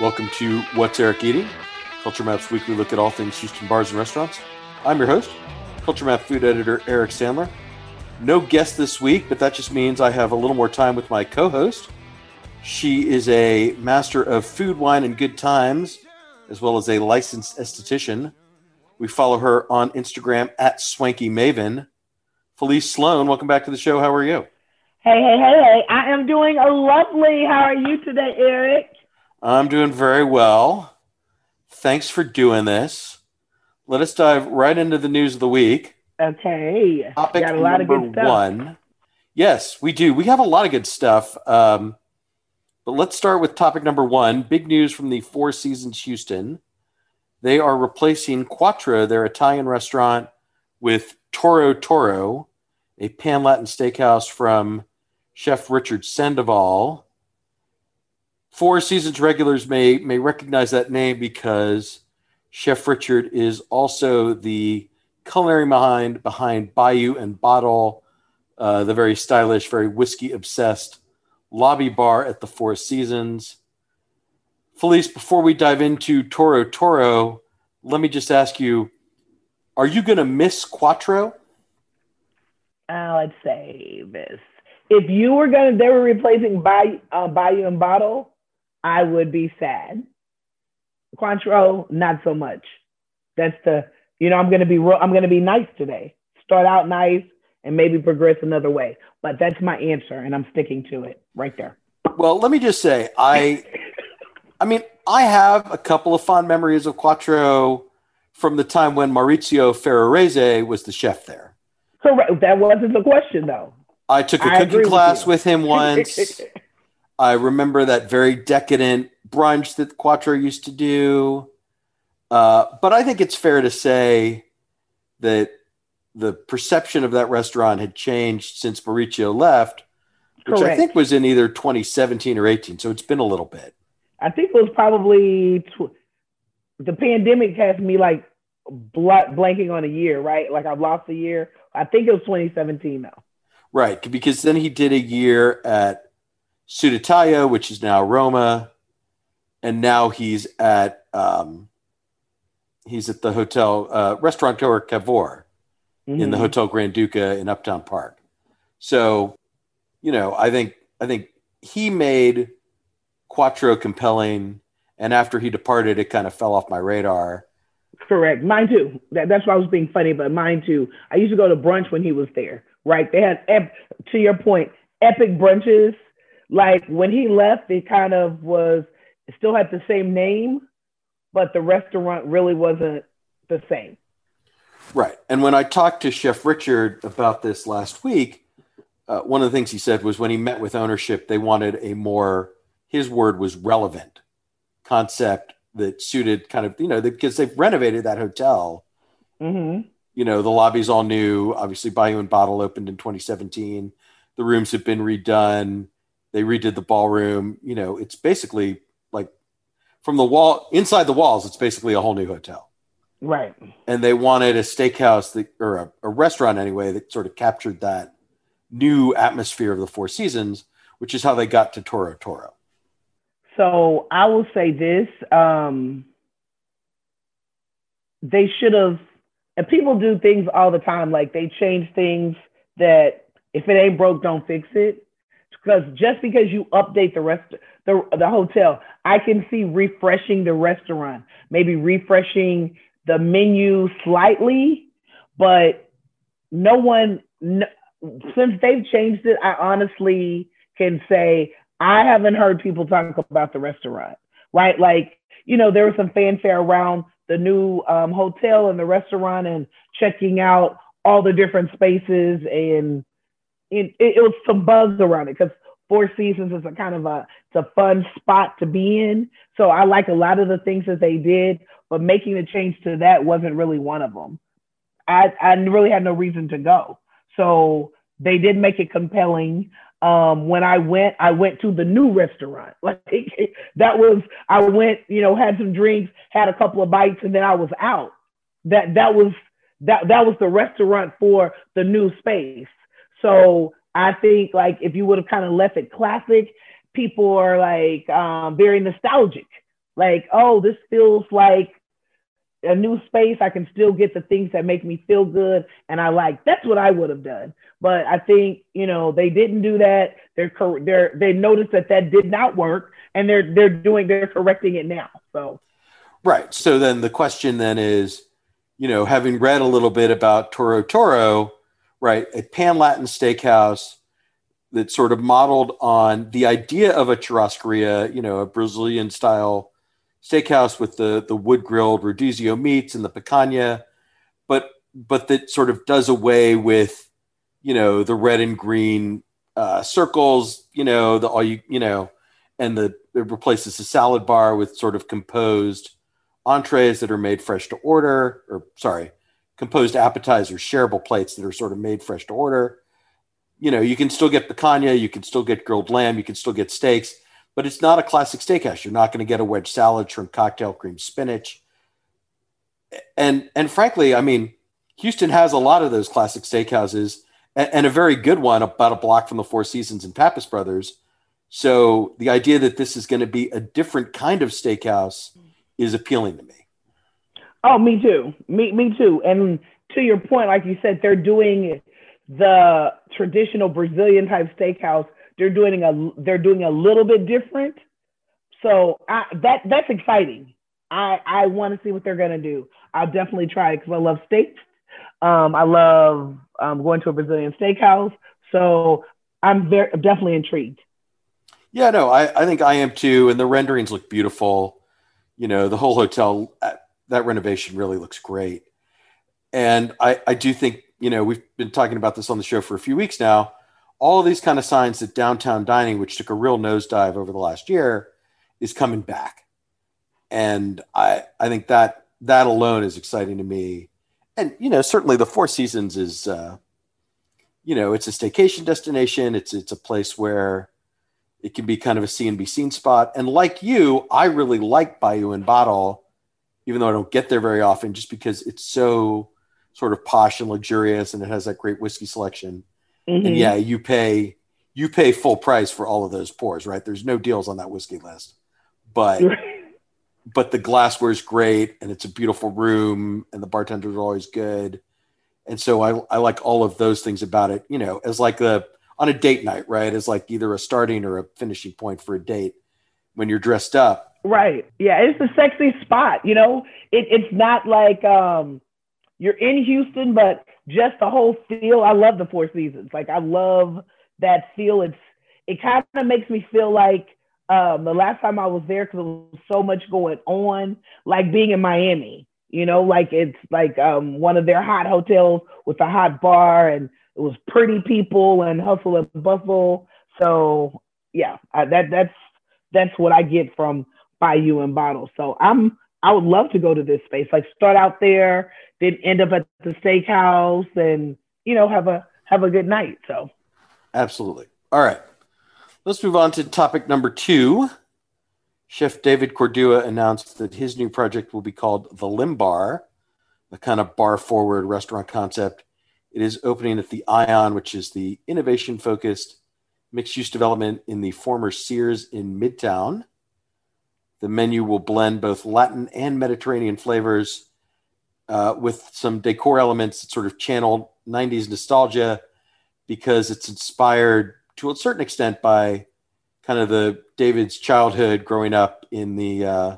Welcome to What's Eric Eating, Culture Map's weekly look at all things Houston bars and restaurants. I'm your host, Culture Map food editor Eric Sandler. No guest this week, but that just means I have a little more time with my co host. She is a master of food, wine, and good times, as well as a licensed esthetician. We follow her on Instagram at Swanky Maven. Felice Sloan, welcome back to the show. How are you? Hey, hey, hey, hey. I am doing a lovely. How are you today, Eric? I'm doing very well. Thanks for doing this. Let us dive right into the news of the week. Okay. Topic Got a lot number of good stuff. one. Yes, we do. We have a lot of good stuff. Um, but let's start with topic number one. Big news from the Four Seasons Houston. They are replacing Quattro, their Italian restaurant, with Toro Toro, a pan Latin steakhouse from Chef Richard Sandoval. Four Seasons regulars may may recognize that name because Chef Richard is also the culinary mind behind Bayou and Bottle, uh, the very stylish, very whiskey obsessed lobby bar at the Four Seasons. Felice, before we dive into Toro Toro, let me just ask you: Are you going to miss Quattro? Let's say this. If you were gonna, they were replacing Bayou, uh, Bayou and Bottle, I would be sad. Quattro, not so much. That's the, you know, I'm gonna be, real, I'm gonna be nice today. Start out nice and maybe progress another way. But that's my answer, and I'm sticking to it right there. Well, let me just say, I, I mean, I have a couple of fond memories of Quattro from the time when Maurizio Ferrarese was the chef there. Correct. That wasn't the question, though. I took a I cooking with class you. with, him once. I remember that very decadent brunch that Quattro used to do. Uh, but I think it's fair to say that the perception of that restaurant had changed since Maurizio left, which I think was in either 2017 or 18. So it's been a little bit. I think it was probably tw- the pandemic has me like bl- blanking on a year, right? Like I've lost a year. I think it was 2017 though. Right. Because then he did a year at Sud Italia, which is now Roma. And now he's at um, he's at the hotel uh, Ristorante Cavour in the Mhm. Hotel Granduca in Uptown Park. So, you know, I think I think he made Quattro compelling, and after he departed, it kind of fell off my radar. Correct. Mine too. That, that's why I was being funny, but mine too. I used to go to brunch when he was there, right? They had, ep- to your point, epic brunches. Like when he left, it kind of was, still had the same name, but the restaurant really wasn't the same. Right. And when I talked to Chef Richard about this last week, uh, one of the things he said was when he met with ownership, they wanted a more, his word was relevant concept that suited kind of, you know, because they've renovated that hotel. hmm You know, the lobby's all new. Obviously, Bayou and Bottle opened in 2017. The rooms have been redone. They redid the ballroom. You know, it's basically like from the wall, inside the walls, it's basically a whole new hotel Right. and they wanted a steakhouse that, or a, a restaurant anyway that sort of captured that new atmosphere of the Four Seasons, which is how they got to Toro Toro. So I will say this: um, they should have. And people do things all the time, like they change things that if it ain't broke, don't fix it. Because just because you update the rest, the the hotel, I can see refreshing the restaurant, maybe refreshing the menu slightly, but no one. No, since they've changed it, I honestly can say, I haven't heard people talk about the restaurant, right? Like, you know, there was some fanfare around the new um, hotel and the restaurant and checking out all the different spaces and it, it, it was some buzz around it because Four Seasons is a kind of a it's a fun spot to be in. So I like a lot of the things that they did, but making the change to that wasn't really one of them. I I really had no reason to go. So they did make it compelling. Um, when I went, I went to the new restaurant. Like that was, I went, you know, had some drinks, had a couple of bites, and then I was out. That that was that that was the restaurant for the new space. So I think like if you would have kind of left it classic, people are like um, very nostalgic. Like, oh, this feels like a new space. I can still get the things that make me feel good, and I like. That's what I would have done. But I think you know they didn't do that. They're they're they noticed that that did not work, and they're they're doing they're correcting it now. So, right. So then the question then is, you know, having read a little bit about Toro Toro right? A pan Latin steakhouse that sort of modeled on the idea of a churrascaria, you know, a Brazilian style steakhouse with the the wood grilled rodizio meats and the picanha, but but that sort of does away with, you know, the red and green uh, circles, you know, the all you you know, and the it replaces the salad bar with sort of composed entrees that are made fresh to order, or sorry, composed appetizers, shareable plates that are sort of made fresh to order. You know, you can still get picanha, you can still get grilled lamb, you can still get steaks, but it's not a classic steakhouse. You're not going to get a wedge salad, shrimp cocktail, cream spinach. And and frankly, I mean, Houston has a lot of those classic steakhouses and, and a very good one about a block from the Four Seasons and Pappas Brothers. So the idea that this is going to be a different kind of steakhouse is appealing to me. Oh, me too. Me, me too. And to your point, like you said, they're doing the traditional Brazilian type steakhouse. They're doing a they're doing a little bit different. So I, that that's exciting. I I want to see what they're gonna do. I'll definitely try it because I love steaks. Um, I love um, going to a Brazilian steakhouse. So I'm very definitely intrigued. Yeah, no, I, I think I am too. And the renderings look beautiful. You know, the whole hotel that renovation really looks great. And I, I do think, you know, we've been talking about this on the show for a few weeks now. All these kind of signs that downtown dining, which took a real nosedive over the last year, is coming back. And I, I think that that alone is exciting to me. And, you know, certainly the Four Seasons is, uh, you know, it's a staycation destination. It's, it's a place where it can be kind of a see and spot. And like you, I really like Bayou and Bottle even though I don't get there very often, just because it's so sort of posh and luxurious and it has that great whiskey selection. Mm-hmm. And yeah, you pay you pay full price for all of those pours, right? There's no deals on that whiskey list. But but the glassware is great and it's a beautiful room and the bartenders are always good. And so I, I like all of those things about it, you know, as like a on a date night, right? As like either a starting or a finishing point for a date when you're dressed up Right. Yeah, it's a sexy spot. You know, it, it's not like um, you're in Houston, but just the whole feel. I love the Four Seasons. Like I love that feel. It's it kind of makes me feel like um, the last time I was there because there was so much going on, like being in Miami. You know, like it's like um, one of their hot hotels with a hot bar, and it was pretty people and hustle and bustle. So yeah, I, that that's that's what I get from buy Bayou and Bottle. So I'm I would love to go to this space. Like start out there, then end up at the steakhouse and you know have a have a good night. So absolutely. All right. Let's move on to topic number two. Chef David Cordua announced that his new project will be called the Lymbar, the kind of bar forward restaurant concept. It is opening at the Ion, which is the innovation focused mixed use development in the former Sears in Midtown. The menu will blend both Latin and Mediterranean flavors uh, with some decor elements that sort of channel 90s nostalgia because it's inspired to a certain extent by kind of the David's childhood growing up in the uh,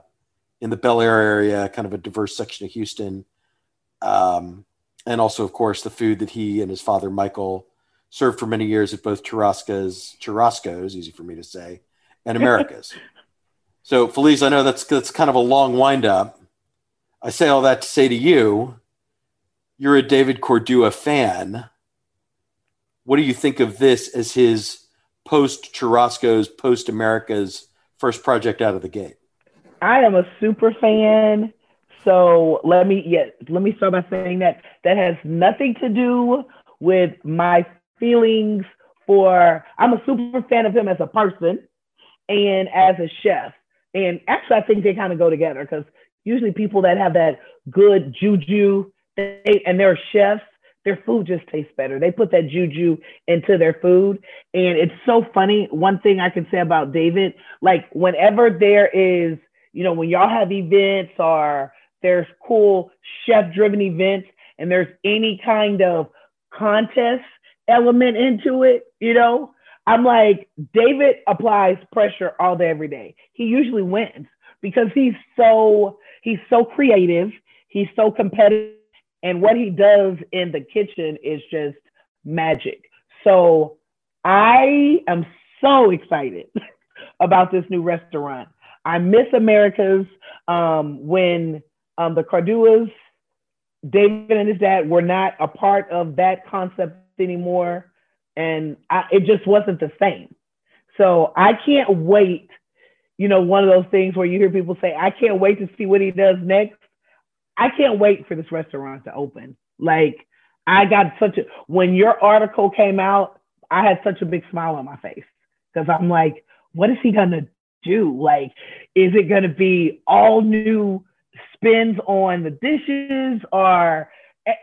in the Bel Air area, kind of a diverse section of Houston, um, and also, of course, the food that he and his father Michael served for many years at both Churrasco's, Churrasco's, easy for me to say, and America's. so, Felice, I know that's that's kind of a long windup. I say all that to say to you, you're a David Cordua fan. What do you think of this as his post Churrasco's, post America's first project out of the gate? I am a super fan. So let me yeah, let me start by saying that that has nothing to do with my feelings for I'm a super fan of him as a person and as a chef. And actually I think they kind of go together because usually people that have that good juju they, and they're chefs, their food just tastes better. They put that juju into their food. And it's so funny. One thing I can say about David, like whenever there is, you know, when y'all have events or there's cool chef driven events and there's any kind of contest element into it, you know, I'm like, David applies pressure all day, every day. He usually wins because he's so he's so creative, he's so competitive, and what he does in the kitchen is just magic. So I am so excited about this new restaurant. I miss America's um, when um, the Corduas, David and his dad were not a part of that concept anymore. And I, it just wasn't the same. So I can't wait. You know, one of those things where you hear people say, I can't wait to see what he does next. I can't wait for this restaurant to open. Like, I got such a, when your article came out, I had such a big smile on my face because I'm like, what is he going to do? Like, is it going to be all new spins on the dishes or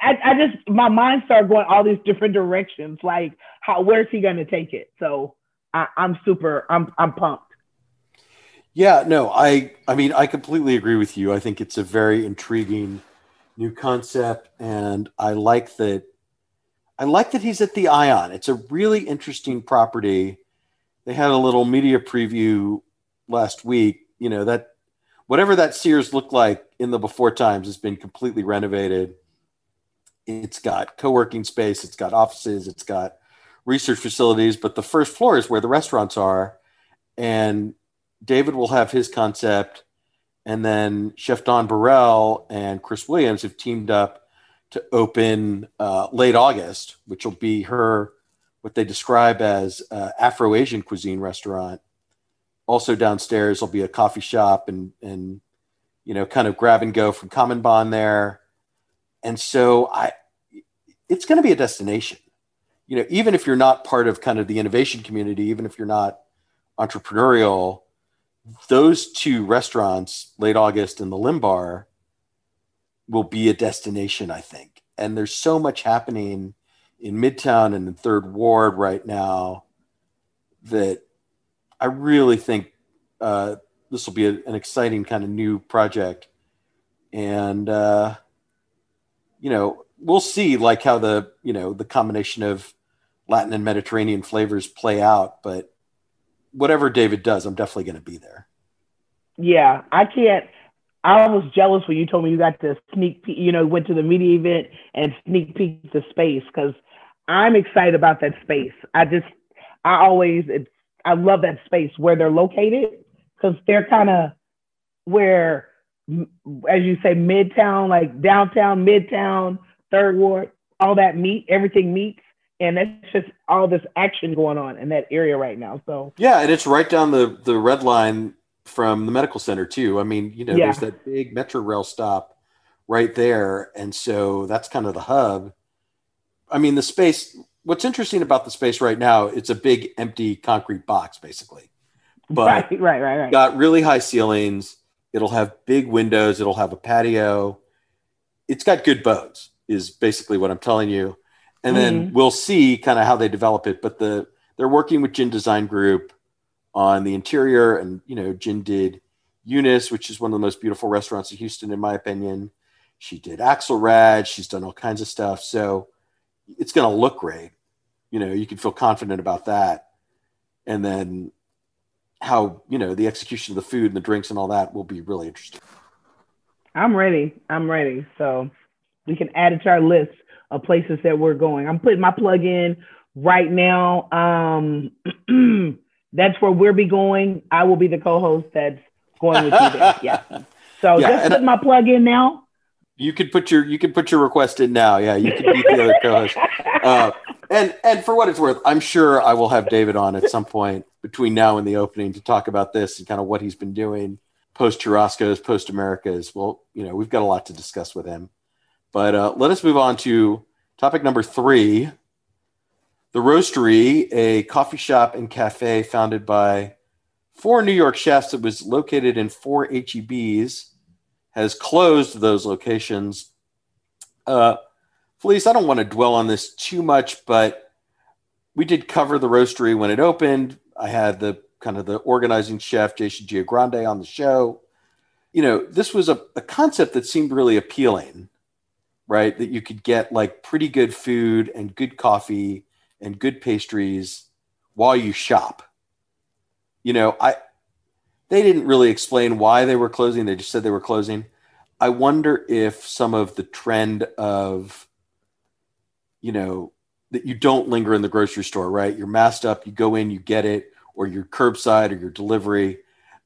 I, I just my mind started going all these different directions. Like, how where's he gonna take it? So I, I'm super. I'm I'm pumped. Yeah, no, I I mean I completely agree with you. I think it's a very intriguing new concept, and I like that. I like that he's at the Ion. It's a really interesting property. They had a little media preview last week. You know that whatever that Sears looked like in the before times has been completely renovated. It's got co-working space, it's got offices, it's got research facilities, but the first floor is where the restaurants are. And David will have his concept, and then Chef Dawn Burrell and Chris Williams have teamed up to open uh, late August, which will be her what they describe as uh, Afro Asian cuisine restaurant also downstairs will be a coffee shop and and you know kind of grab and go from Common Bond there, and so I it's going to be a destination. You know, even if you're not part of kind of the innovation community, even if you're not entrepreneurial, those two restaurants, late August and the Lymbar, will be a destination, I think. And there's so much happening in Midtown and in Third Ward right now that I really think uh, this will be a, an exciting kind of new project, and uh, you know we'll see like how the you know the combination of Latin and Mediterranean flavors play out, but whatever David does, I'm definitely going to be there. Yeah, I can't. I was jealous when you told me you got to sneak peek, you know, went to the media event and sneak peek the space because I'm excited about that space. I just, I always, I love that space where they're located because they're kind of where, as you say, midtown, like downtown, midtown, third ward, all that meet, everything meets. And that's just all this action going on in that area right now. So yeah, and it's right down the the red line from the medical center too. I mean, you know, yeah. there's that big metro rail stop right there, and so that's kind of the hub. I mean, the space what's interesting about the space right now, it's a big empty concrete box, basically. But right, right, right, right. Got really high ceilings. It'll have big windows. It'll have a patio. It's got good bones, is basically what I'm telling you. And mm-hmm. then we'll see kind of how they develop it. But the they're working with Gin Design Group on the interior, and you know, Gin did Eunice, which is one of the most beautiful restaurants in Houston, in my opinion. She did Axelrad. She's done all kinds of stuff. So it's going to look great you know you can feel confident about that and then how you know the execution of the food and the drinks and all that will be really interesting i'm ready i'm ready so we can add it to our list of places that we're going i'm putting my plug in right now, um, that's where we'll be going. I will be the co-host that's going with you there. Yeah. So yeah, just put my plug in now. You could put your you could put your request in now. Yeah, you can be the other co-host. Uh, and and for what it's worth, I'm sure I will have David on at some point between now and the opening to talk about this and kind of what he's been doing post Churrasco's, post Americas. Well, you know, we've got a lot to discuss with him. But uh, let us move on to topic number three. The Roastery, a coffee shop and cafe founded by four New York chefs that was located in four HEBs, has closed those locations. Uh, Felice, I don't want to dwell on this too much, but we did cover the roastery when it opened. I had the kind of the organizing chef, Jason Giagrande, on the show. You know, this was a, a concept that seemed really appealing, right? That you could get like pretty good food and good coffee and good pastries while you shop. You know, I they didn't really explain why they were closing. They just said they were closing. I wonder if some of the trend of you know, that you don't linger in the grocery store, right? You're masked up, you go in, you get it, or your curbside or your delivery.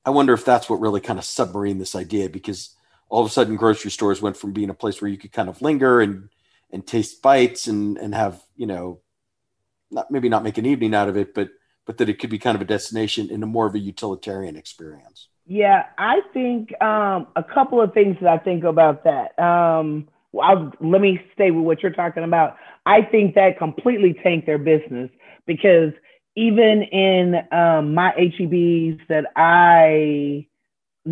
I wonder if that's what really kind of submarined this idea because all of a sudden grocery stores went from being a place where you could kind of linger and and taste bites and and have, you know, not maybe not make an evening out of it, but but that it could be kind of a destination in a more of a utilitarian experience. Yeah, I think um, a couple of things that I think about that. Um, let me stay with what you're talking about. I think that completely tanked their business because even in um, my HEBs that I,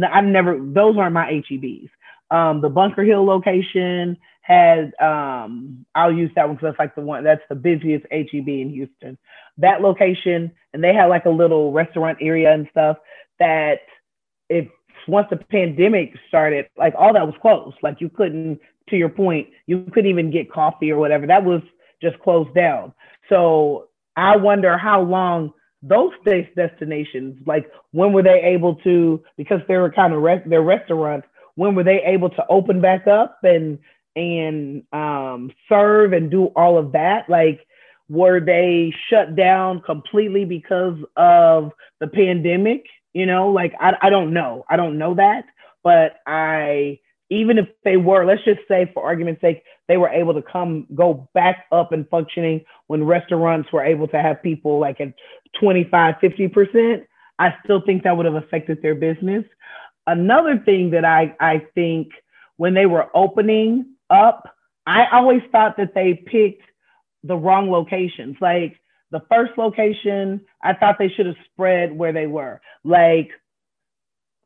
I've never, those aren't my HEBs. Um, the Bunker Hill location had, um, I'll use that one because that's like the one, that's the busiest HEB in Houston. That location, and they had like a little restaurant area and stuff that if once the pandemic started, like all that was closed. Like you couldn't to your point, you couldn't even get coffee or whatever. That was just closed down. So I wonder how long those destinations, like when were they able to, because they were kind of their restaurants, when were they able to open back up and and um, serve and do all of that? Like, were they shut down completely because of the pandemic? You know, like I, I don't know. I don't know that, but I even if they were, let's just say for argument's sake, they were able to come go back up and functioning when restaurants were able to have people like at 25, 50%, I still think that would have affected their business. Another thing that I, I think when they were opening up, I always thought that they picked the wrong locations. Like the first location, I thought they should have spread where they were. Like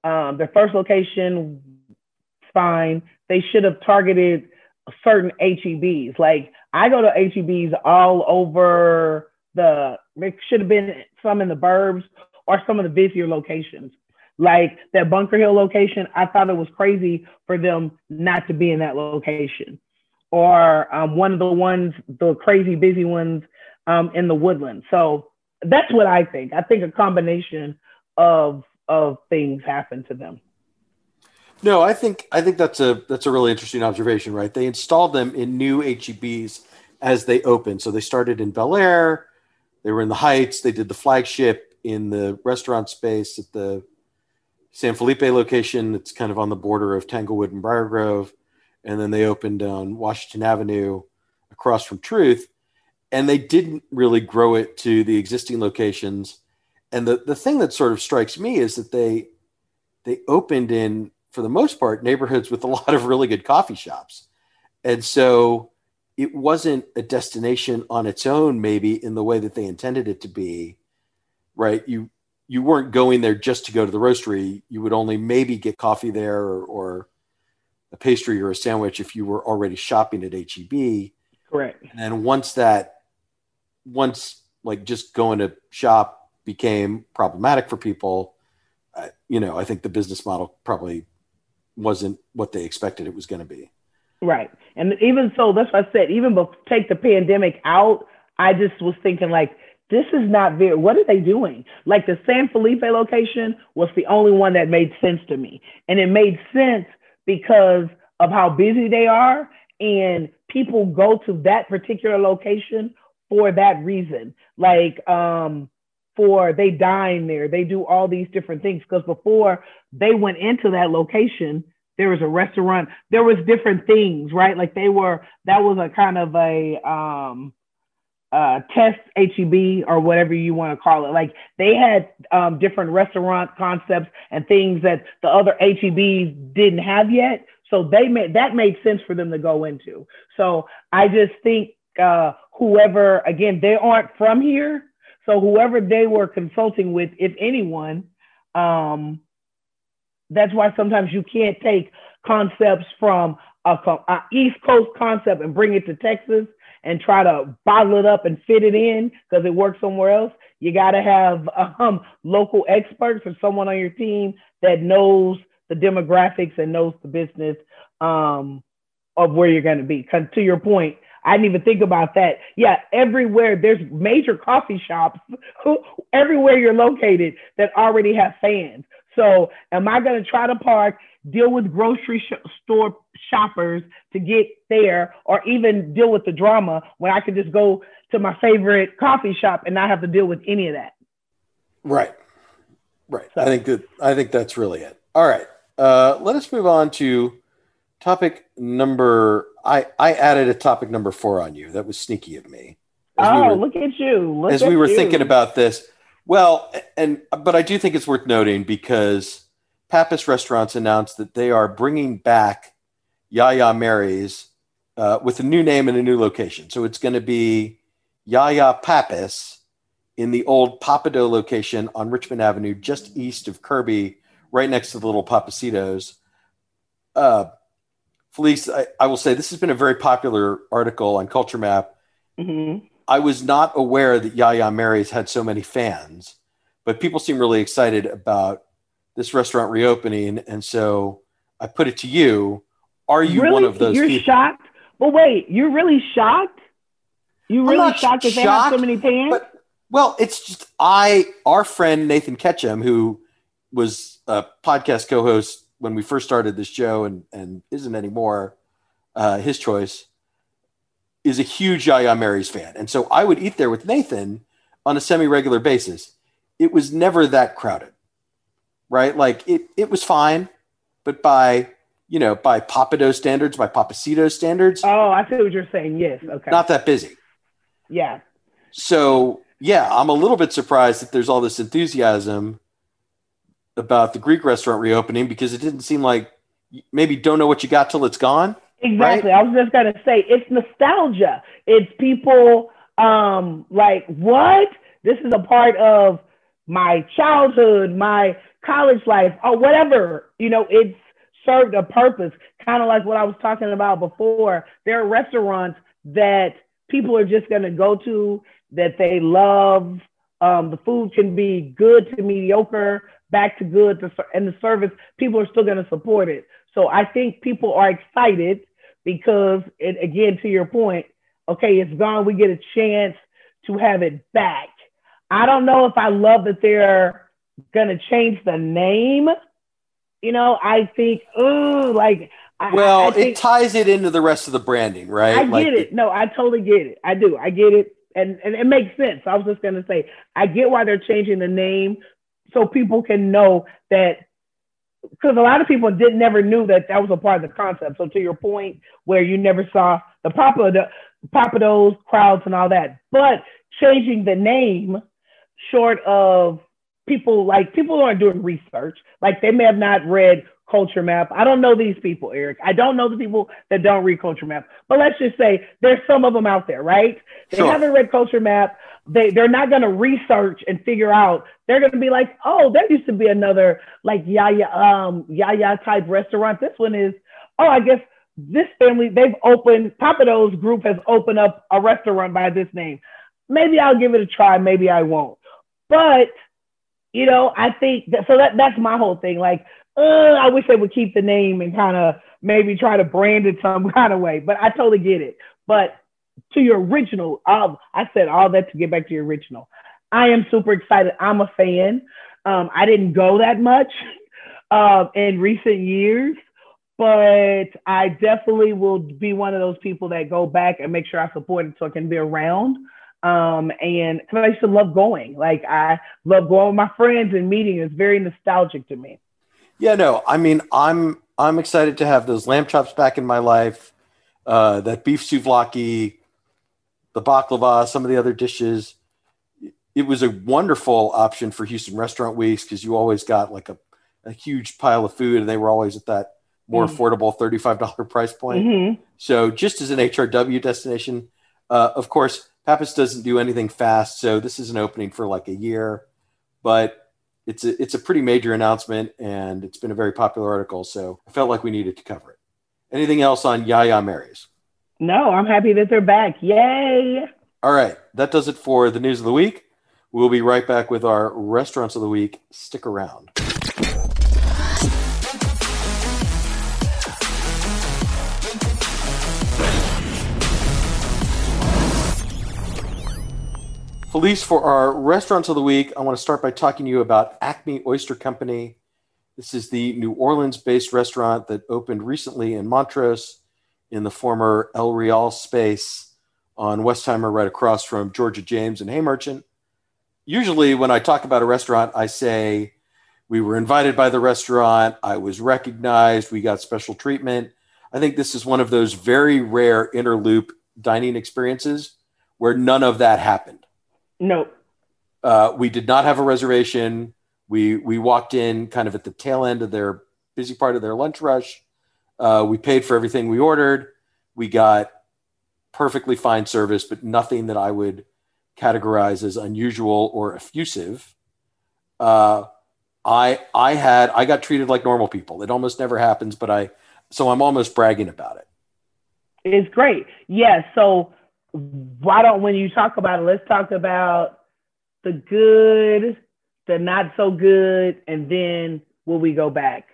um, their first location fine. They should have targeted certain HEBs. Like I go to HEBs all over the, there should have been some in the burbs or some of the busier locations. Like that Bunker Hill location, I thought it was crazy for them not to be in that location. Or um, one of the ones, the crazy busy ones um, in the woodland. So that's what I think. I think a combination of of things happened to them. No, I think I think that's a that's a really interesting observation, right? They installed them in new HEBs as they opened. So they started in Bel Air, they were in the Heights, they did the flagship in the restaurant space at the San Felipe location It's kind of on the border of Tanglewood and Briar Grove. And then they opened on Washington Avenue across from Truth. And they didn't really grow it to the existing locations. And the, the thing that sort of strikes me is that they they opened in for the most part, neighborhoods with a lot of really good coffee shops. And so it wasn't a destination on its own, maybe in the way that they intended it to be, right? You you weren't going there just to go to the roastery. You would only maybe get coffee there or, or a pastry or a sandwich if you were already shopping at HEB. Correct. And then once that, once like just going to shop became problematic for people, uh, you know, I think the business model probably wasn't what they expected it was going to be. Right. And even so, that's what I said, even before, take the pandemic out, I just was thinking like, this is not very, what are they doing? Like the San Felipe location was the only one that made sense to me. And it made sense because of how busy they are. And people go to that particular location for that reason. Like um for they dine there, they do all these different things because before they went into that location, there was a restaurant, there was different things, right? Like they were that was a kind of a um uh, test HEB or whatever you want to call it. Like they had um, different restaurant concepts and things that the other HEBs didn't have yet. So they made that made sense for them to go into. So I just think uh, whoever, again, they aren't from here. So whoever they were consulting with, if anyone, um, that's why sometimes you can't take concepts from a, a East Coast concept and bring it to Texas and try to bottle it up and fit it in because it works somewhere else. You got to have um, local experts or someone on your team that knows the demographics and knows the business um, of where you're going to be. Because to your point, I didn't even think about that. Yeah, everywhere there's major coffee shops, everywhere you're located that already have fans. So, am I going to try to park deal with grocery sh- store shoppers to get there or even deal with the drama when I could just go to my favorite coffee shop and not have to deal with any of that. Right. Right. So. I think that I think that's really it. All right. Uh, let us move on to topic number I, I added a topic number four on you. That was sneaky of me. oh, we were, look at you. Look as at we were you. thinking about this. Well, and but I do think it's worth noting because Pappas Restaurants announced that they are bringing back Yia Yia Mary's uh, with a new name and a new location. So it's going to be Yia Yia Pappas in the old Pappadeaux location on Richmond Avenue, just east of Kirby, right next to the little Pappasitos. Uh, Felice, I, I, will say this has been a very popular article on Culture Map. Mm-hmm. I was not aware that Yia Yia Mary's had so many fans, but people seem really excited about this restaurant reopening, and so I put it to you: Are you really? one of those? You're people? shocked. Well, wait, you're really shocked. You really shocked that they have so many fans? But, well, it's just I, our friend Nathan Ketchum, who was a podcast co-host when we first started this show and and isn't anymore. Uh, his choice is a huge Yia Yia Mary's fan, and so I would eat there with Nathan on a semi-regular basis. It was never that crowded right? Like it, it was fine, but by you know by Pappadeaux standards, by Pappasito standards. Oh, I see what you're saying. Yes, okay. Not that busy. Yeah. So yeah, I'm a little bit surprised that there's all this enthusiasm about the Greek restaurant reopening because it didn't seem like maybe don't know what you got till it's gone. Exactly. Right? I was just gonna say it's nostalgia. It's people um like what? This is a part of my childhood, my college life or whatever, you know, it's served a purpose. Kind of like what I was talking about before. There are restaurants that people are just going to go to that they love. Um, the food can be good to mediocre, back to good, to, and the service, people are still going to support it. So I think people are excited because, it, again, to your point, okay, it's gone. We get a chance to have it back. I don't know if I love that they're gonna change the name, you know, I think, oh, like. Well, I, I think, it ties it into the rest of the branding, right? I like get it. No, I totally get it. I do. I get it, and and it makes sense. I was just gonna say, I get why they're changing the name so people can know that because a lot of people did never knew that that was a part of the concept. So to your point, where you never saw the Papa the Pappadeaux crowds and all that, but changing the name short of people like people aren't doing research. Like they may have not read Culture Map. I don't know these people, Eric. I don't know the people that don't read Culture Map. But let's just say there's some of them out there, right? They sure. haven't read Culture Map. They they're not going to research and figure out. They're going to be like, oh, there used to be another like Ya-Ya um Ya-Ya type restaurant. This one is. Oh, I guess this family they've opened Pappadeaux's group has opened up a restaurant by this name. Maybe I'll give it a try. Maybe I won't. But you know, I think that, so that that's my whole thing. Like, uh, I wish they would keep the name and kind of maybe try to brand it some kind of way. But I totally get it. But to your original, um, I said all that to get back to your original. I am super excited. I'm a fan. Um, I didn't go that much uh, in recent years, but I definitely will be one of those people that go back and make sure I support it so I can be around. Um, and I used to love going. Like I love going with my friends and meeting. It's very nostalgic to me. Yeah, no, I mean, I'm I'm excited to have those lamb chops back in my life. Uh, that beef souvlaki, the baklava, some of the other dishes. It was a wonderful option for Houston Restaurant Weeks because you always got like a, a huge pile of food, and they were always at that more mm. affordable $35 price point. Mm-hmm. So, just as an HRW destination, uh, of course, Pappas doesn't do anything fast. So, this is an opening for like a year, but it's a, it's a pretty major announcement and it's been a very popular article. So, I felt like we needed to cover it. Anything else on Yia Yia Mary's? No, I'm happy that they're back. Yay! All right, that does it for the news of the week. We'll be right back with our restaurants of the week. Stick around. Felice, for our restaurants of the week, I want to start by talking to you about Acme Oyster Company. This is the New Orleans based restaurant that opened recently in Montrose in the former El Real space on Westheimer, right across from Georgia James and Haymerchant. Usually, when I talk about a restaurant, I say we were invited by the restaurant, I was recognized, we got special treatment. I think this is one of those very rare interloop dining experiences where none of that happened. Nope. Uh, we did not have a reservation. We we walked in kind of at the tail end of their busy part of their lunch rush. Uh, we paid for everything we ordered. We got perfectly fine service, but nothing that I would categorize as unusual or effusive. Uh, I I had I got treated like normal people. It almost never happens, but I so I'm almost bragging about it. It's great. Yes. Yeah, so why don't when you talk about it, let's talk about the good, the not so good, and then will we go back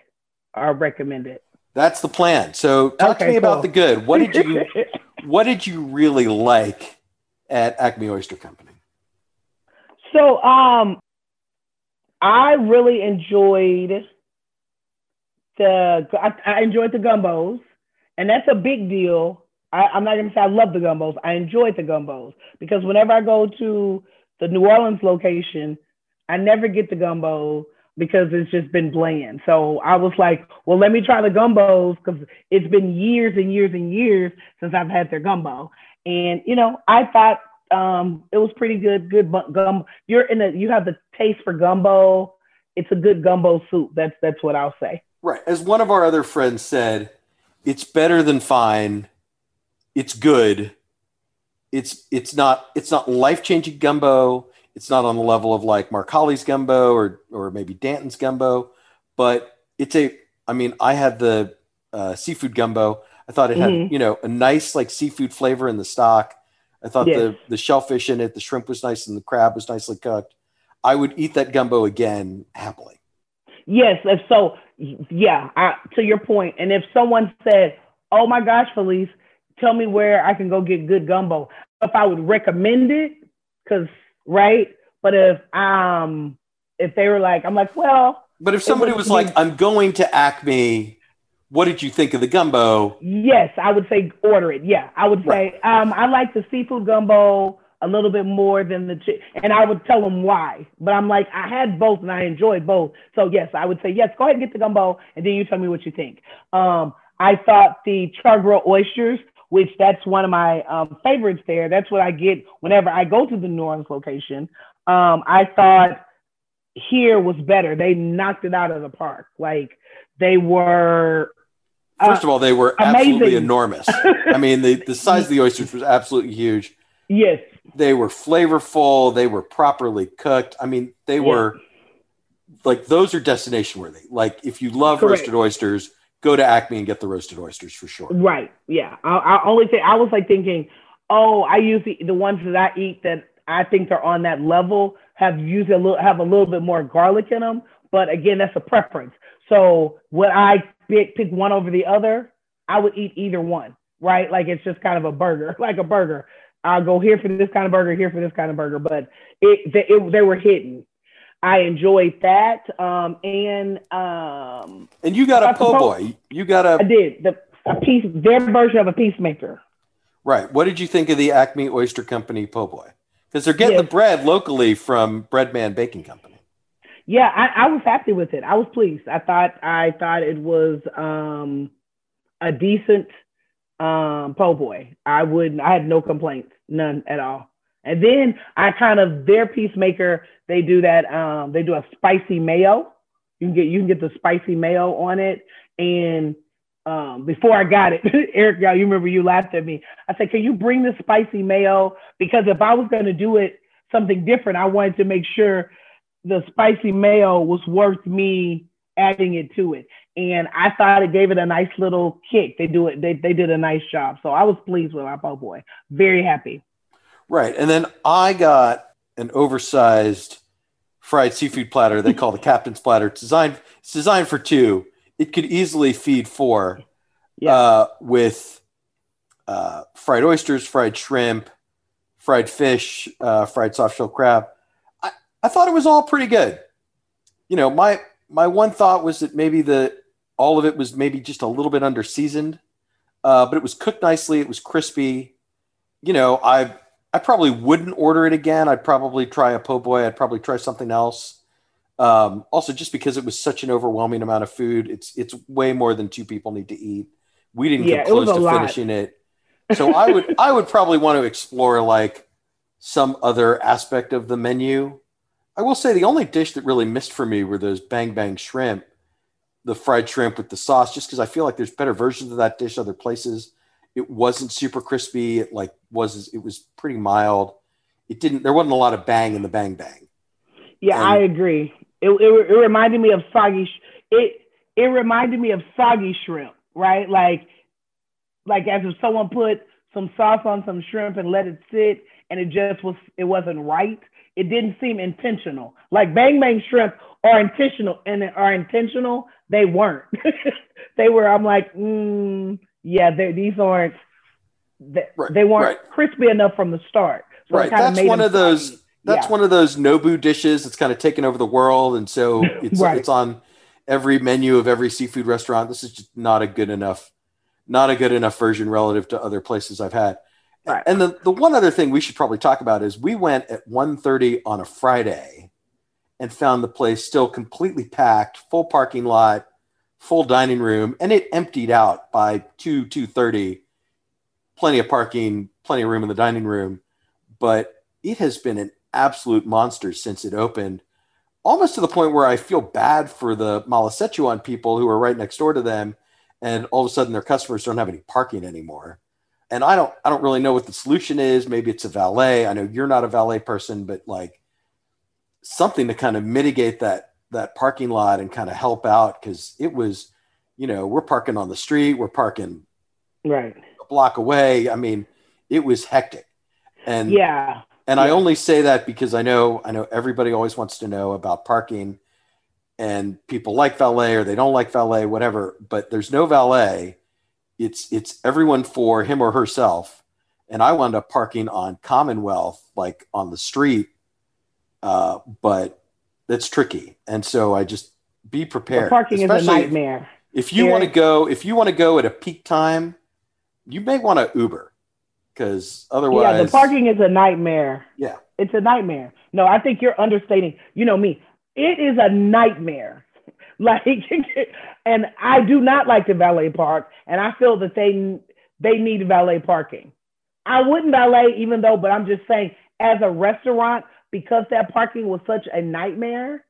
or recommend it? That's the plan. So talk okay, to me cool. about the good. What did you what did you really like at Acme Oyster Company? So um I really enjoyed the I, I enjoyed the gumbos, and that's a big deal I, am not gonna say I love the gumbos. I enjoyed the gumbos because whenever I go to the New Orleans location, I never get the gumbo because it's just been bland. So I was like, well, let me try the gumbos because it's been years and years and years since I've had their gumbo. And you know, I thought um, it was pretty good. Good gum. You're in the you have the taste for gumbo. It's a good gumbo soup. That's that's what I'll say. Right. As one of our other friends said, it's better than fine it's good. It's it's not it's not life changing gumbo. It's not on the level of like Mark Holley's gumbo or or maybe Danton's gumbo, but it's a. I mean, I had the uh, seafood gumbo. I thought it had mm-hmm. you know a nice like seafood flavor in the stock. I thought yes. the the shellfish in it, the shrimp was nice, and the crab was nicely cooked. I would eat that gumbo again happily. Yes, if so, yeah. I, to your point, and if someone said, "Oh my gosh, Felice, tell me where I can go get good gumbo. If I would recommend it, because right. But if um if they were like, I'm like, well. But if somebody was, was like, I'm going to Acme, what did you think of the gumbo? Yes, I would say order it. Yeah, I would right. say um, I like the seafood gumbo a little bit more than the chick, and I would tell them why. But I'm like, I had both and I enjoyed both. So yes, I would say yes. Go ahead and get the gumbo, and then you tell me what you think. Um, I thought the char oysters which that's one of my um, favorites there. That's what I get whenever I go to the New Orleans location. Um, I thought here was better. They knocked it out of the park. Like they were. Uh, First of all, they were amazing. absolutely enormous. I mean, the, the size of the oysters was absolutely huge. Yes. They were flavorful. They were properly cooked. I mean, they yes. were like those are destination worthy. Like if you love Correct. roasted oysters, go to Acme and get the roasted oysters for sure. Right. Yeah. I, I only say I was like thinking, oh, I use the ones that I eat that I think are on that level have used a little have a little bit more garlic in them. But again, that's a preference. So would I pick, pick one over the other? I would eat either one. Right. Like it's just kind of a burger, like a burger. I'll go here for this kind of burger, here for this kind of burger. But it, they, it, they were hidden. I enjoyed that. Um, and um, and you got a po' boy. You got a. I did the a piece their version of a peacemaker. Right. What did you think of the Acme Oyster Company po' boy? because they're getting yes. the bread locally from Breadman Baking Company. Yeah, I, I, was happy with it. I was pleased. I thought I thought it was um, a decent um, po' boy. I would I had no complaints, none at all. And then I kind of their peacemaker. They do that. Um, they do a spicy mayo. You can get you can get the spicy mayo on it. And um, before I got it, Eric, y'all, you remember you laughed at me. I said, "Can you bring the spicy mayo?" Because if I was to do it something different, I wanted to make sure the spicy mayo was worth me adding it to it. And I thought it gave it a nice little kick. They do it. They, they did a nice job. So I was pleased with our po' boy. Very happy. Right. And then I got an oversized fried seafood platter they call the captain's platter. It's designed, it's designed for two. It could easily feed four yeah. uh, with uh, fried oysters, fried shrimp, fried fish, uh, fried soft shell crab. I, I thought it was all pretty good. You know, my my one thought was that maybe the all of it was maybe just a little bit under seasoned, uh, but it was cooked nicely. It was crispy. You know, I I probably wouldn't order it again. I'd probably try a po' boy. I'd probably try something else. Um, also, just because it was such an overwhelming amount of food, it's it's way more than two people need to eat. We didn't yeah, get close to lot. finishing it, so I would I would probably want to explore like some other aspect of the menu. I will say the only dish that really missed for me were those bang bang shrimp, the fried shrimp with the sauce, just because I feel like there's better versions of that dish other places. It wasn't super crispy. It like was it was pretty mild. It didn't. There wasn't a lot of bang in the bang bang. Yeah, and, I agree. It, it, it reminded me of soggy. It it reminded me of soggy shrimp, right? Like like as if someone put some sauce on some shrimp and let it sit, and it just was it wasn't right. It didn't seem intentional. Like bang bang shrimp are intentional and are intentional. They weren't. they were. I'm like, mm, yeah, these aren't they, right, they weren't right. crispy enough from the start. So right. That's one of those. That's yeah. one of those Nobu dishes that's kind of taken over the world, and so it's right. it's on every menu of every seafood restaurant. This is just not a good enough, not a good enough version relative to other places I've had. Right. And the, the one other thing we should probably talk about is we went at 1.30 on a Friday and found the place still completely packed, full parking lot, full dining room, and it emptied out by 2, 2.30 plenty of parking, plenty of room in the dining room, but it has been an absolute monster since it opened, almost to the point where I feel bad for the Mala people who are right next door to them, and all of a sudden their customers don't have any parking anymore. And I don't, I don't really know what the solution is. Maybe it's a valet. I know you're not a valet person, but like something to kind of mitigate that that parking lot and kind of help out because it was, you know, we're parking on the street, we're parking right a block away. I mean, it was hectic. And yeah. And yeah. I only say that because I know I know everybody always wants to know about parking and people like valet or they don't like valet, whatever, but there's no valet. It's it's everyone for him or herself. And I wound up parking on Commonwealth, like on the street. Uh, but that's tricky. And so I just be prepared. Parking is a nightmare. If, if you want to go, if you want to go at a peak time, you may want to Uber because otherwise, yeah, the parking is a nightmare. Yeah, it's a nightmare. No, I think you're understating. You know me. It is a nightmare. Like, and I do not like to valet park, and I feel that they they need valet parking. I wouldn't valet even though, but I'm just saying, as a restaurant, because that parking was such a nightmare,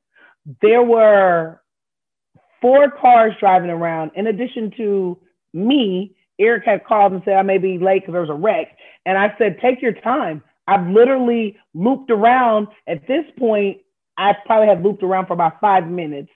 there were four cars driving around in addition to me Eric had called and said I may be late because there was a wreck. And I said, take your time. I've literally looped around. At this point, I probably have looped around for about five minutes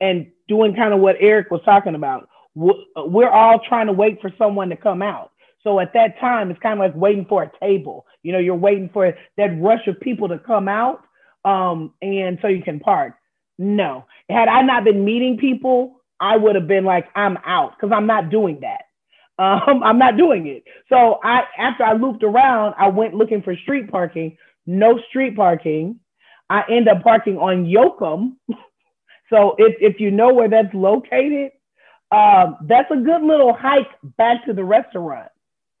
and doing kind of what Eric was talking about. We're all trying to wait for someone to come out. So at that time, it's kind of like waiting for a table. You know, you're waiting for that rush of people to come out, um, and so you can park. No, had I not been meeting people, I would have been like, I'm out because I'm not doing that. Um, I'm not doing it. So I after I looped around, I went looking for street parking. No street parking. I end up parking on Yoakum. so if if you know where that's located, um, that's a good little hike back to the restaurant.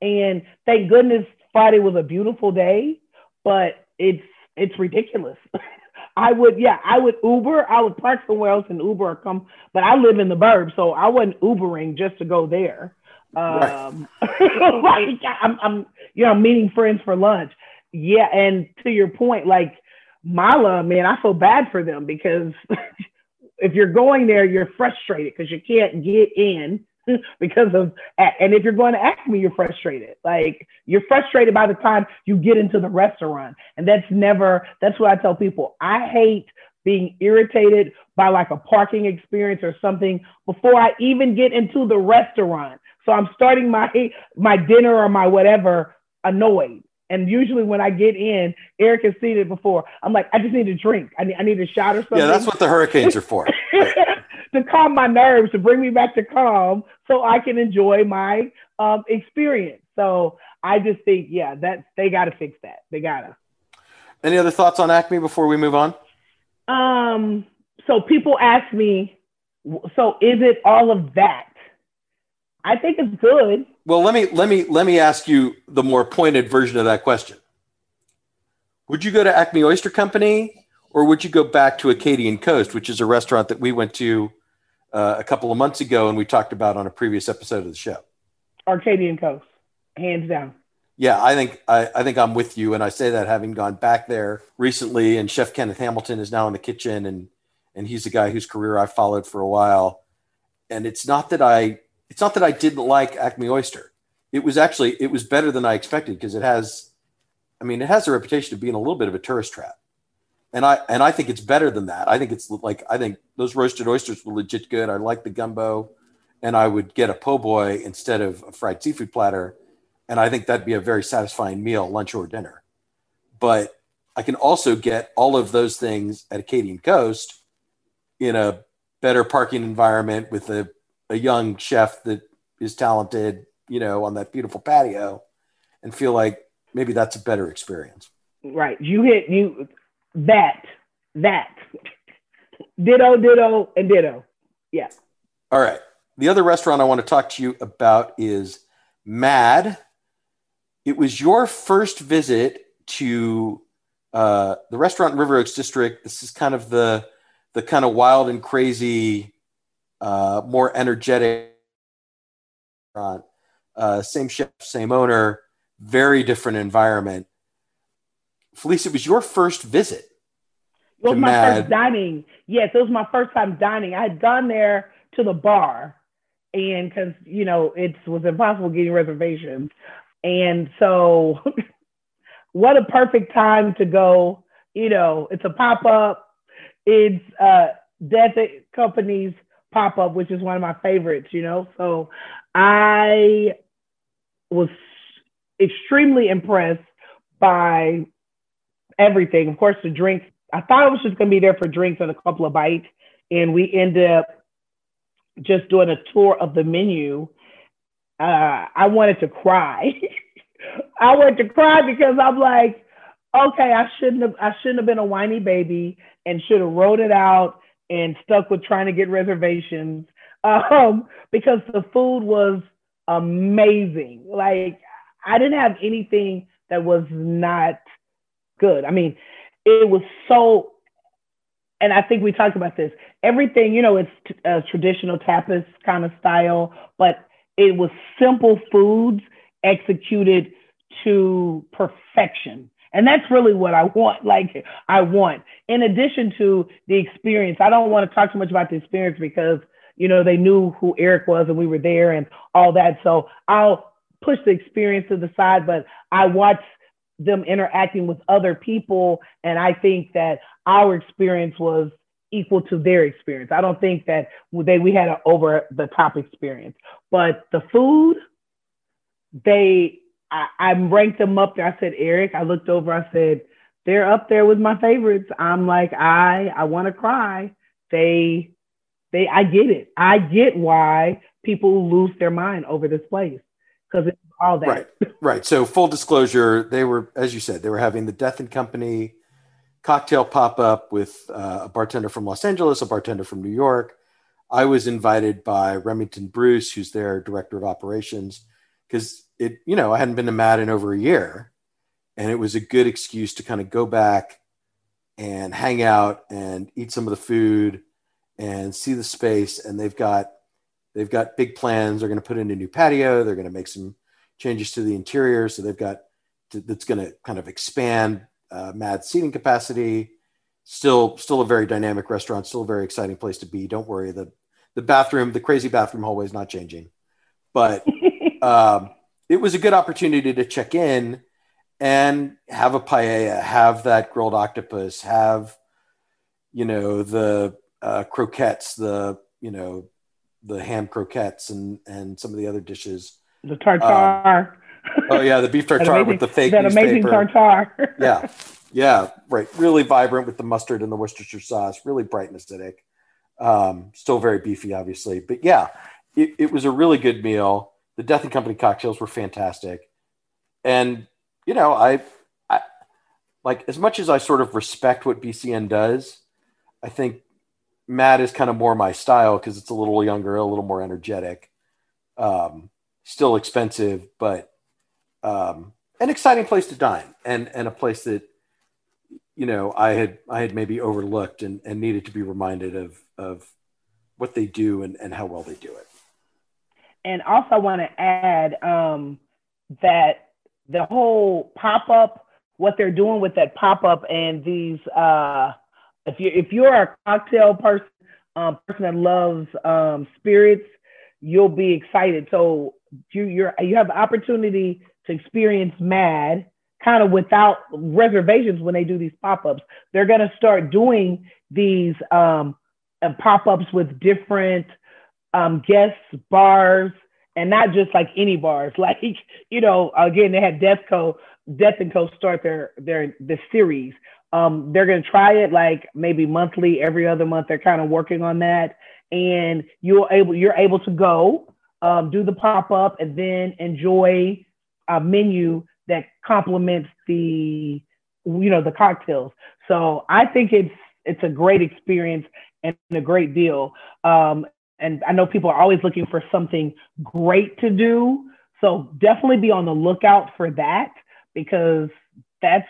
And thank goodness Friday was a beautiful day. But it's it's ridiculous. I would, yeah, I would Uber. I would park somewhere else and Uber or come, but I live in the burbs, so I wasn't Ubering just to go there. Um, like I'm, I'm, you know, meeting friends for lunch. Yeah, and to your point, like Mala, man, I feel bad for them because if you're going there, you're frustrated because you can't get in because of and if you're going to Acme, you're frustrated. Like you're frustrated by the time you get into the restaurant. And that's never that's what I tell people. I hate being irritated by like a parking experience or something before I even get into the restaurant. So I'm starting my my dinner or my whatever annoyed. And usually when I get in, Eric has seen it before. I'm like, I just need a drink. I need, I need a shot or something. Yeah, that's what the hurricanes are for. to calm my nerves, to bring me back to calm, so I can enjoy my um, experience. So I just think, yeah, that they got to fix that. They gotta. Any other thoughts on Acme before we move on? Um. So people ask me, so is it all of that? I think it's good. Well, let me let me let me ask you the more pointed version of that question. Would you go to Acme Oyster Company or would you go back to Acadian Coast, which is a restaurant that we went to uh, a couple of months ago and we talked about on a previous episode of the show. Arcadian Coast, hands down. Yeah, I think I, I think I'm with you, and I say that having gone back there recently. And Chef Kenneth Hamilton is now in the kitchen, and and he's a guy whose career I followed for a while. And it's not that I it's not that I didn't like Acme Oyster. It was actually it was better than I expected because it has, I mean, it has a reputation of being a little bit of a tourist trap and I and I think it's better than that. I think it's like I think those roasted oysters were legit good. I like the gumbo, and I would get a po' boy instead of a fried seafood platter, and I think that'd be a very satisfying meal, lunch or dinner. But I can also get all of those things at Acadian Coast in a better parking environment with a, a young chef that is talented, you know, on that beautiful patio, and feel like maybe that's a better experience. Right. You hit you that, that. Ditto, ditto, and ditto. Yeah. All right. The other restaurant I want to talk to you about is Mad. It was your first visit to uh, the restaurant River Oaks District. This is kind of the the kind of wild and crazy, uh, more energetic restaurant. Uh, same chef, same owner, very different environment. Felice, it was your first visit. It was my Mad. first dining. Yes, it was my first time dining. I had gone there to the bar, and because you know it was impossible getting reservations, and so what a perfect time to go. You know, it's a pop up. It's uh, Death and Company's pop up, which is one of my favorites. You know, so I was extremely impressed by everything. Of course, the drinks. I thought I was just gonna be there for drinks and a couple of bites, and we ended up just doing a tour of the menu. Uh, I wanted to cry. I wanted to cry because I'm like, okay, I shouldn't have. I shouldn't have been a whiny baby and should have wrote it out and stuck with trying to get reservations. Um, because the food was amazing. Like I didn't have anything that was not good. I mean, it was so, and I think we talked about this. Everything, you know, it's a traditional tapas kind of style, but it was simple foods executed to perfection. And that's really what I want. Like, I want, in addition to the experience, I don't want to talk too much about the experience because, you know, they knew who Eric was and we were there and all that. So I'll push the experience to the side, but I watched them interacting with other people. And I think that our experience was equal to their experience. I don't think that they we had an over the top experience, but the food, they I, I ranked them up there. I said, Eric, I looked over, I said, they're up there with my favorites. I'm like, I I want to cry. They they I get it. I get why people lose their mind over this place because it's all that. Right, right. So full disclosure, they were, as you said, they were having the Death and Company cocktail pop up with uh, a bartender from Los Angeles, a bartender from New York. I was invited by Remington Bruce, who's their director of operations, because it, you know, I hadn't been to Mad in over a year, and it was a good excuse to kind of go back and hang out and eat some of the food and see the space. And they've got they've got big plans. They're going to put in a new patio. They're going to make some changes to the interior. So they've got that's going to kind of expand uh, Mad seating capacity. Still, still a very dynamic restaurant. Still a very exciting place to be. Don't worry the the bathroom, the crazy bathroom hallway is not changing, but um, it was a good opportunity to check in and have a paella, have that grilled octopus, have you know the uh, croquettes, the you know the ham croquettes, and and some of the other dishes. The tartar. Um, oh yeah, the beef tartare amazing, with the fake that newspaper. amazing tartar. yeah, yeah, right. Really vibrant with the mustard and the Worcestershire sauce. Really bright and acidic. Um, still very beefy, obviously, but yeah, it, it was a really good meal. The Death and Company cocktails were fantastic, and you know, I, I like as much as I sort of respect what BCN does, I think Mad is kind of more my style because it's a little younger, a little more energetic, um, still expensive, but um, an exciting place to dine and and a place that you know I had I had maybe overlooked and, and needed to be reminded of of what they do and, and how well they do it. And also, want to add um, that the whole pop up, what they're doing with that pop up, and these, uh, if you if you're a cocktail person, um, person that loves um, spirits, you'll be excited. So you you're you have opportunity to experience Mad kind of without reservations when they do these pop ups. They're gonna start doing these um, pop ups with different um, guests, bars, and not just like any bars. Like you know, again, they had Death Co. Death and Co. start their their the series. Um, they're gonna try it like maybe monthly, every other month. They're kind of working on that, and you're able you're able to go um, do the pop up and then enjoy a menu that complements the you know the cocktails. So I think it's it's a great experience and a great deal. Um, and I know people are always looking for something great to do. So definitely be on the lookout for that because that's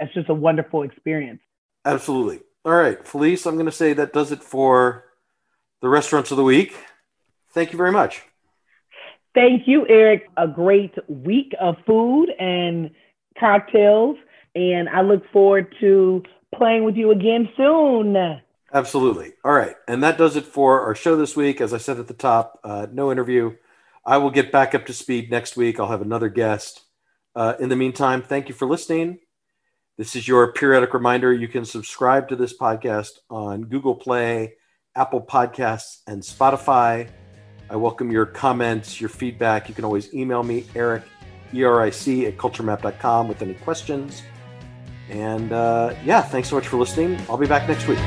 that's just a wonderful experience. Absolutely. All right, Felice, I'm going to say that does it for the restaurants of the week. Thank you very much. Thank you, Eric. A great week of food and cocktails. And I look forward to playing with you again soon. Absolutely. All right. And that does it for our show this week. As I said at the top, uh, no interview. I will get back up to speed next week. I'll have another guest. Uh, in the meantime, thank you for listening. This is your periodic reminder. You can subscribe to this podcast on Google Play, Apple Podcasts, and Spotify. I welcome your comments, your feedback. You can always email me, Eric, E-R-I-C, at culturemap.com with any questions. And uh, yeah, thanks so much for listening. I'll be back next week.